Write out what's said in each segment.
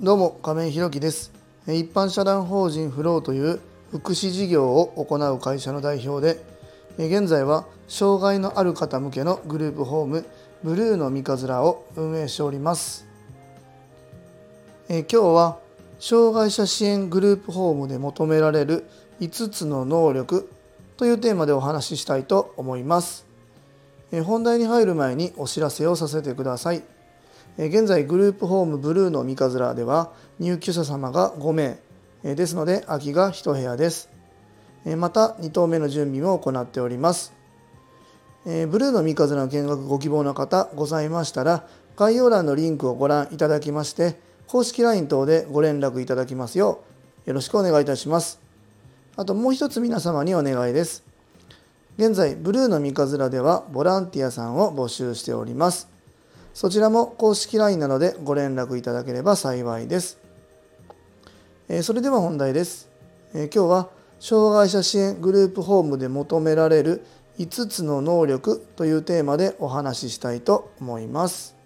どうも亀井弘樹です。一般社団法人フローという福祉事業を行う会社の代表で現在は障害のある方向けのグループホームブルーの三日面を運営しております。今日は障害者支援グループホームで求められる5つの能力というテーマでお話ししたいと思います。本題に入る前にお知らせをさせてください。現在グループホームブルーの三日面では入居者様が5名ですので空きが1部屋です。また2棟目の準備も行っております。ブルーの三日面の見学ご希望の方ございましたら概要欄のリンクをご覧いただきまして公式 LINE 等でご連絡いただきますようよろしくお願いいたします。あともう一つ皆様にお願いです。現在ブルーの三日面ではボランティアさんを募集しております。そちらも公式 LINE なのでご連絡いただければ幸いです。えそれでは本題です。え今日は障害者支援グループホームで求められる5つの能力というテーマでお話ししたいと思います。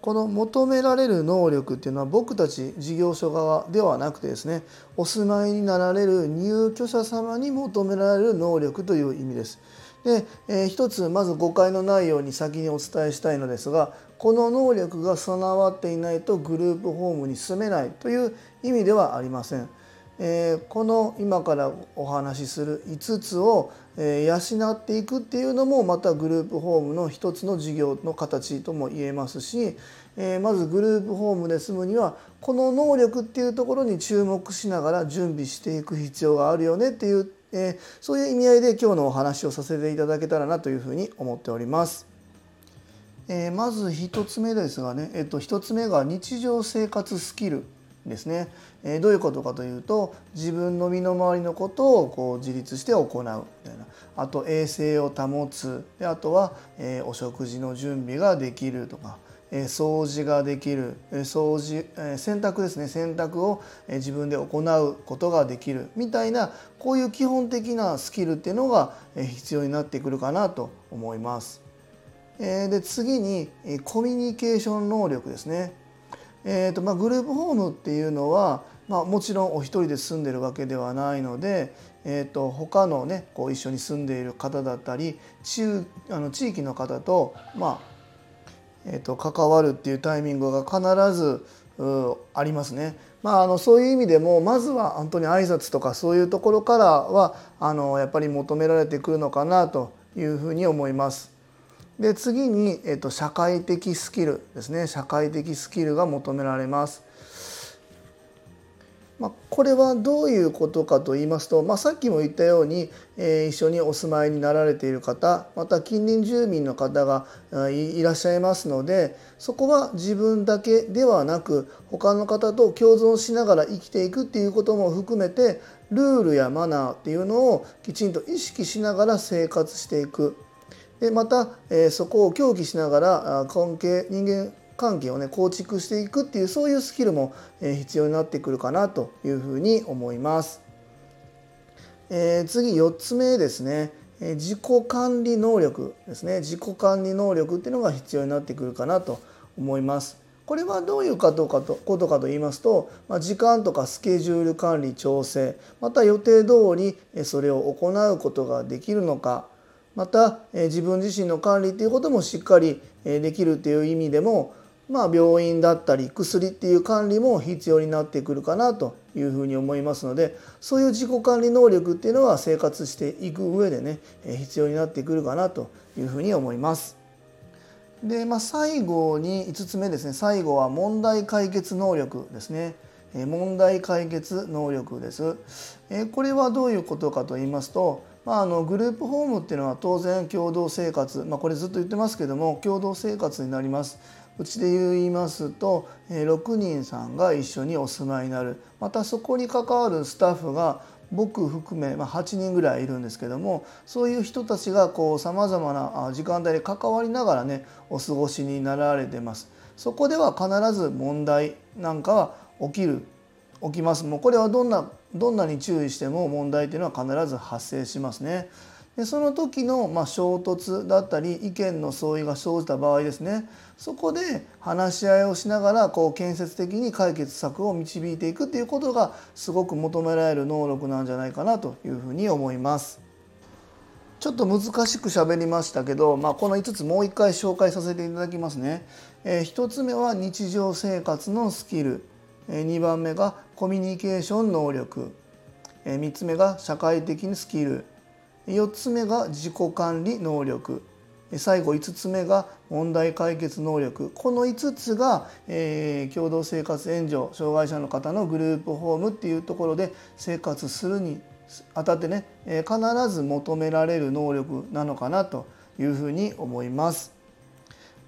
この求められる能力っていうのは僕たち事業所側ではなくてですねお住まいになられる入居者様に求められる能力という意味です。で、えー、一つまず誤解のないように先にお伝えしたいのですがこの能力が備わっていないとグループホームに住めないという意味ではありません。えー、この今からお話しする5つを、えー、養っていくっていうのもまたグループホームの一つの事業の形とも言えますし、えー、まずグループホームで住むにはこの能力っていうところに注目しながら準備していく必要があるよねっていう、えそういう意味合いで今日のお話をさせていただけたらなというふうに思っております。えー、まず1つ目ですがね、えっと、1つ目が日常生活スキルですね、えー、どういうことかというと自分の身の回りのことをこう自立して行うみたいな。あと衛生を保つ。であとは、え、お食事の準備ができるとか、掃除ができる、掃除、洗濯ですね洗濯を、自分で行うことができるみたいなこういう基本的なスキルっていうのが、必要になってくるかなと思います。で次にコミュニケーション能力ですね。えーとまあ、グループホームっていうのは、まあ、もちろんお一人で住んでるわけではないので、えーと、他のねこう一緒に住んでいる方だったり地あの地域の方と,、まあえーと、関わるっていうタイミングが必ずありますね。まあ、あのそういう意味でもまずは本当に挨拶とかそういうところからはあのやっぱり求められてくるのかなというふうに思います。で次に、えっと、社会的スキルですね社会的スキルが求められます。まあ、これはどういうことかと言いますと、まあ、さっきも言ったように、えー、一緒にお住まいになられている方また近隣住民の方がいらっしゃいますのでそこは自分だけではなく他の方と共存しながら生きていくっていうことも含めてルールやマナーっていうのをきちんと意識しながら生活していく。でまた、えー、そこを協議しながら関係人間関係をね構築していくっていうそういうスキルも、え、必要になってくるかなというふうに思います。えー、次4つ目ですね、え、自己管理能力ですね自己管理能力っていうのが必要になってくるかなと思います。これはどういうことかとことかと言いますと、ま、時間とかスケジュール管理調整また予定通りそれを行うことができるのかまた自分自身の管理っていうこともしっかりできるっていう意味でもまあ、病院だったり薬っていう管理も必要になってくるかなというふうに思いますのでそういう自己管理能力っていうのは生活していく上でね必要になってくるかなというふうに思います。で、まあ、最後に5つ目ですね最後は問題解決能力ですね。問題解決能力です。これはどういうことかと言いますとまあ、あのグループホームっていうのは当然共同生活、まあ、これずっと言ってますけども共同生活になります。うちで言いますと6人さんが一緒にお住まいになるまたそこに関わるスタッフが僕含め、まあ、8人ぐらいいるんですけどもそういう人たちがさまざまな時間帯で関わりながらねお過ごしになられてます。そこでは必ず問題なんかは起きる起きますもうこれはどんなどんなに注意しても問題というのは必ず発生しますね。でその時のま衝突だったり意見の相違が生じた場合ですねそこで話し合いをしながらこう建設的に解決策を導いていくっていうことがすごく求められる能力なんじゃないかなというふうに思います。ちょっと難しく喋りましたけど、まあ、この5つもう一回紹介させていただきますね。えー、1つ目は日常生活のスキル、えー、2番目がコミュニケーション能力、えー、3つ目が社会的スキル4つ目が自己管理能力最後5つ目が問題解決能力この5つが、えー、共同生活援助障害者の方のグループホームっていうところで生活するにあたってね、えー、必ず求められる能力なのかなというふうに思います。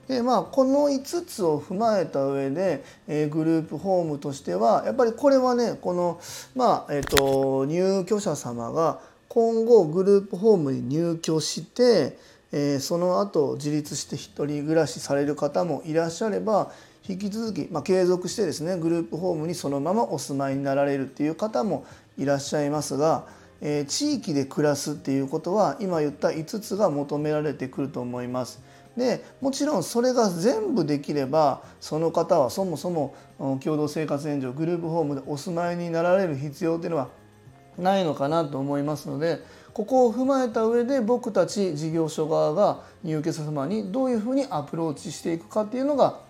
でまあ、この5つを踏まえた上で、えー、グループホームとしてはやっぱりこれはねこの、まあえーと入居者様が今後グループホームに入居して、えー、その後自立して一人暮らしされる方もいらっしゃれば引き続き、まあ、継続してですねグループホームにそのままお住まいになられるっていう方もいらっしゃいますが、えー、地域で暮らすっていうことは今言った5つが求められてくると思います。でもちろんそれが全部できればその方はそもそも共同生活援助グループホームでお住まいになられる必要っていうのはないのかなと思いますのでここを踏まえた上で僕たち事業所側が入居者様にどういうふうにアプローチしていくかっていうのが、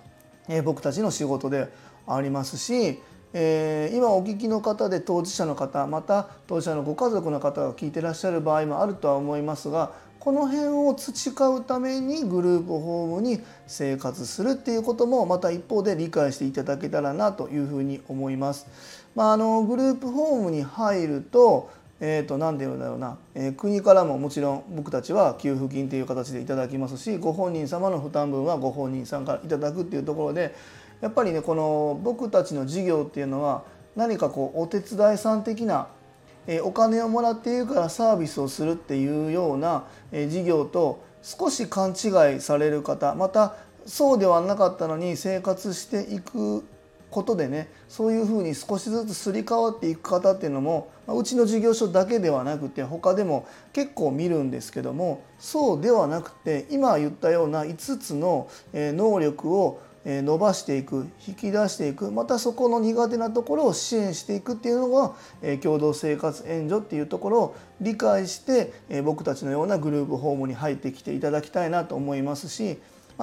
え僕たちの仕事でありますし、え、今お聞きの方で当事者の方また当事者のご家族の方が聞いてらっしゃる場合もあるとは思いますがこの辺を培うためにグループホームに生活するっていうこともまた一方で理解していただけたらなというふうに思います。まあ、あのグループホームに入るとえーと、何て言うんだろうな、えー、国からももちろん僕たちは給付金という形でいただきますしご本人様の負担分はご本人さんからいただくっていうところでやっぱりねこの僕たちの事業っていうのは何かこうお手伝いさん的なえお金をもらっているからサービスをするっていうような、え事業と少し勘違いされる方またそうではなかったのに生活していくことでねそういうふうに少しずつすり替わっていく方っていうのもうちの事業所だけではなくて他でも結構見るんですけどもそうではなくて今言ったような5つの能力を伸ばしていく引き出していくまたそこの苦手なところを支援していくっていうのが共同生活援助っていうところを理解して僕たちのようなグループホームに入ってきていただきたいなと思いますし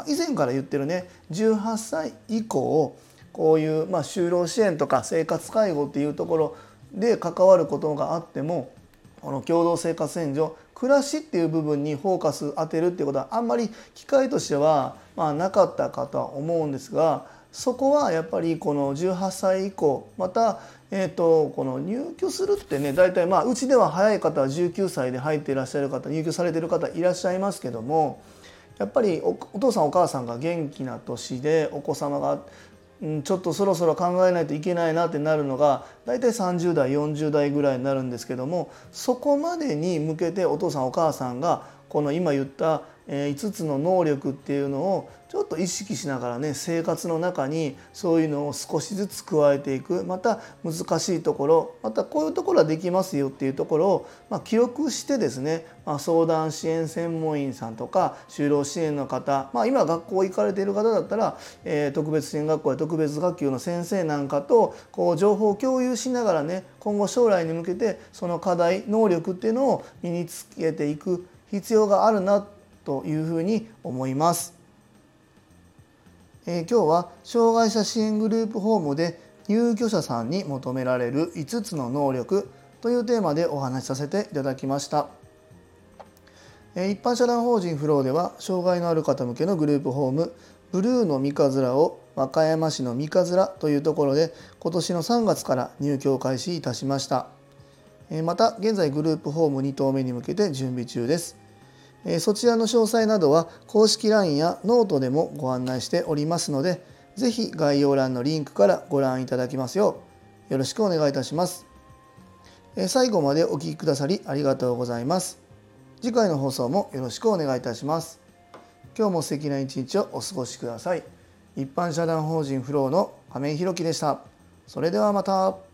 以前から言ってるね18歳以降こういうま就労支援とか生活介護っていうところで関わることがあってもこの共同生活援助暮らしっていう部分にフォーカス当てるっていうことはあんまり機会としてはまあなかったかとは思うんですがそこはやっぱりこの18歳以降またえーと、この入居するってね大体まあうちでは早い方は19歳で入っていらっしゃる方入居されてる方いらっしゃいますけどもやっぱりお父さんお母さんが元気な年でお子様がちょっとそろそろ考えないといけないなってなるのが大体30代40代ぐらいになるんですけどもそこまでに向けてお父さんお母さんがこの今言った5つの能力っていうのをちょっと意識しながらね生活の中にそういうのを少しずつ加えていく。また難しいところ。またこういうところはできますよっていうところを、まあ、記録してですね、まあ、相談支援専門員さんとか就労支援の方、まあ、今学校行かれている方だったら、えー、特別支援学校や特別学級の先生なんかとこう情報を共有しながらね今後将来に向けてその課題能力っていうのを身につけていく。必要があるなというふうに思います。えー、今日は障害者支援グループホームで入居者さんに求められる5つの能力というテーマでお話しさせていただきました。一般社団法人フローでは障害のある方向けのグループホームブルーの三日月を和歌山市の三日面というところで今年の3月から入居を開始いたしましたまた現在グループホーム2棟目に向けて準備中です。そちらの詳細などは公式 LINE やノートでもご案内しておりますので是非概要欄のリンクからご覧いただきますようよろしくお願いいたします。最後までお聴きくださりありがとうございます。次回の放送もよろしくお願いいたします。今日も素敵な一日をお過ごしください。一般社団法人フローの亀井宏樹でした。それではまた。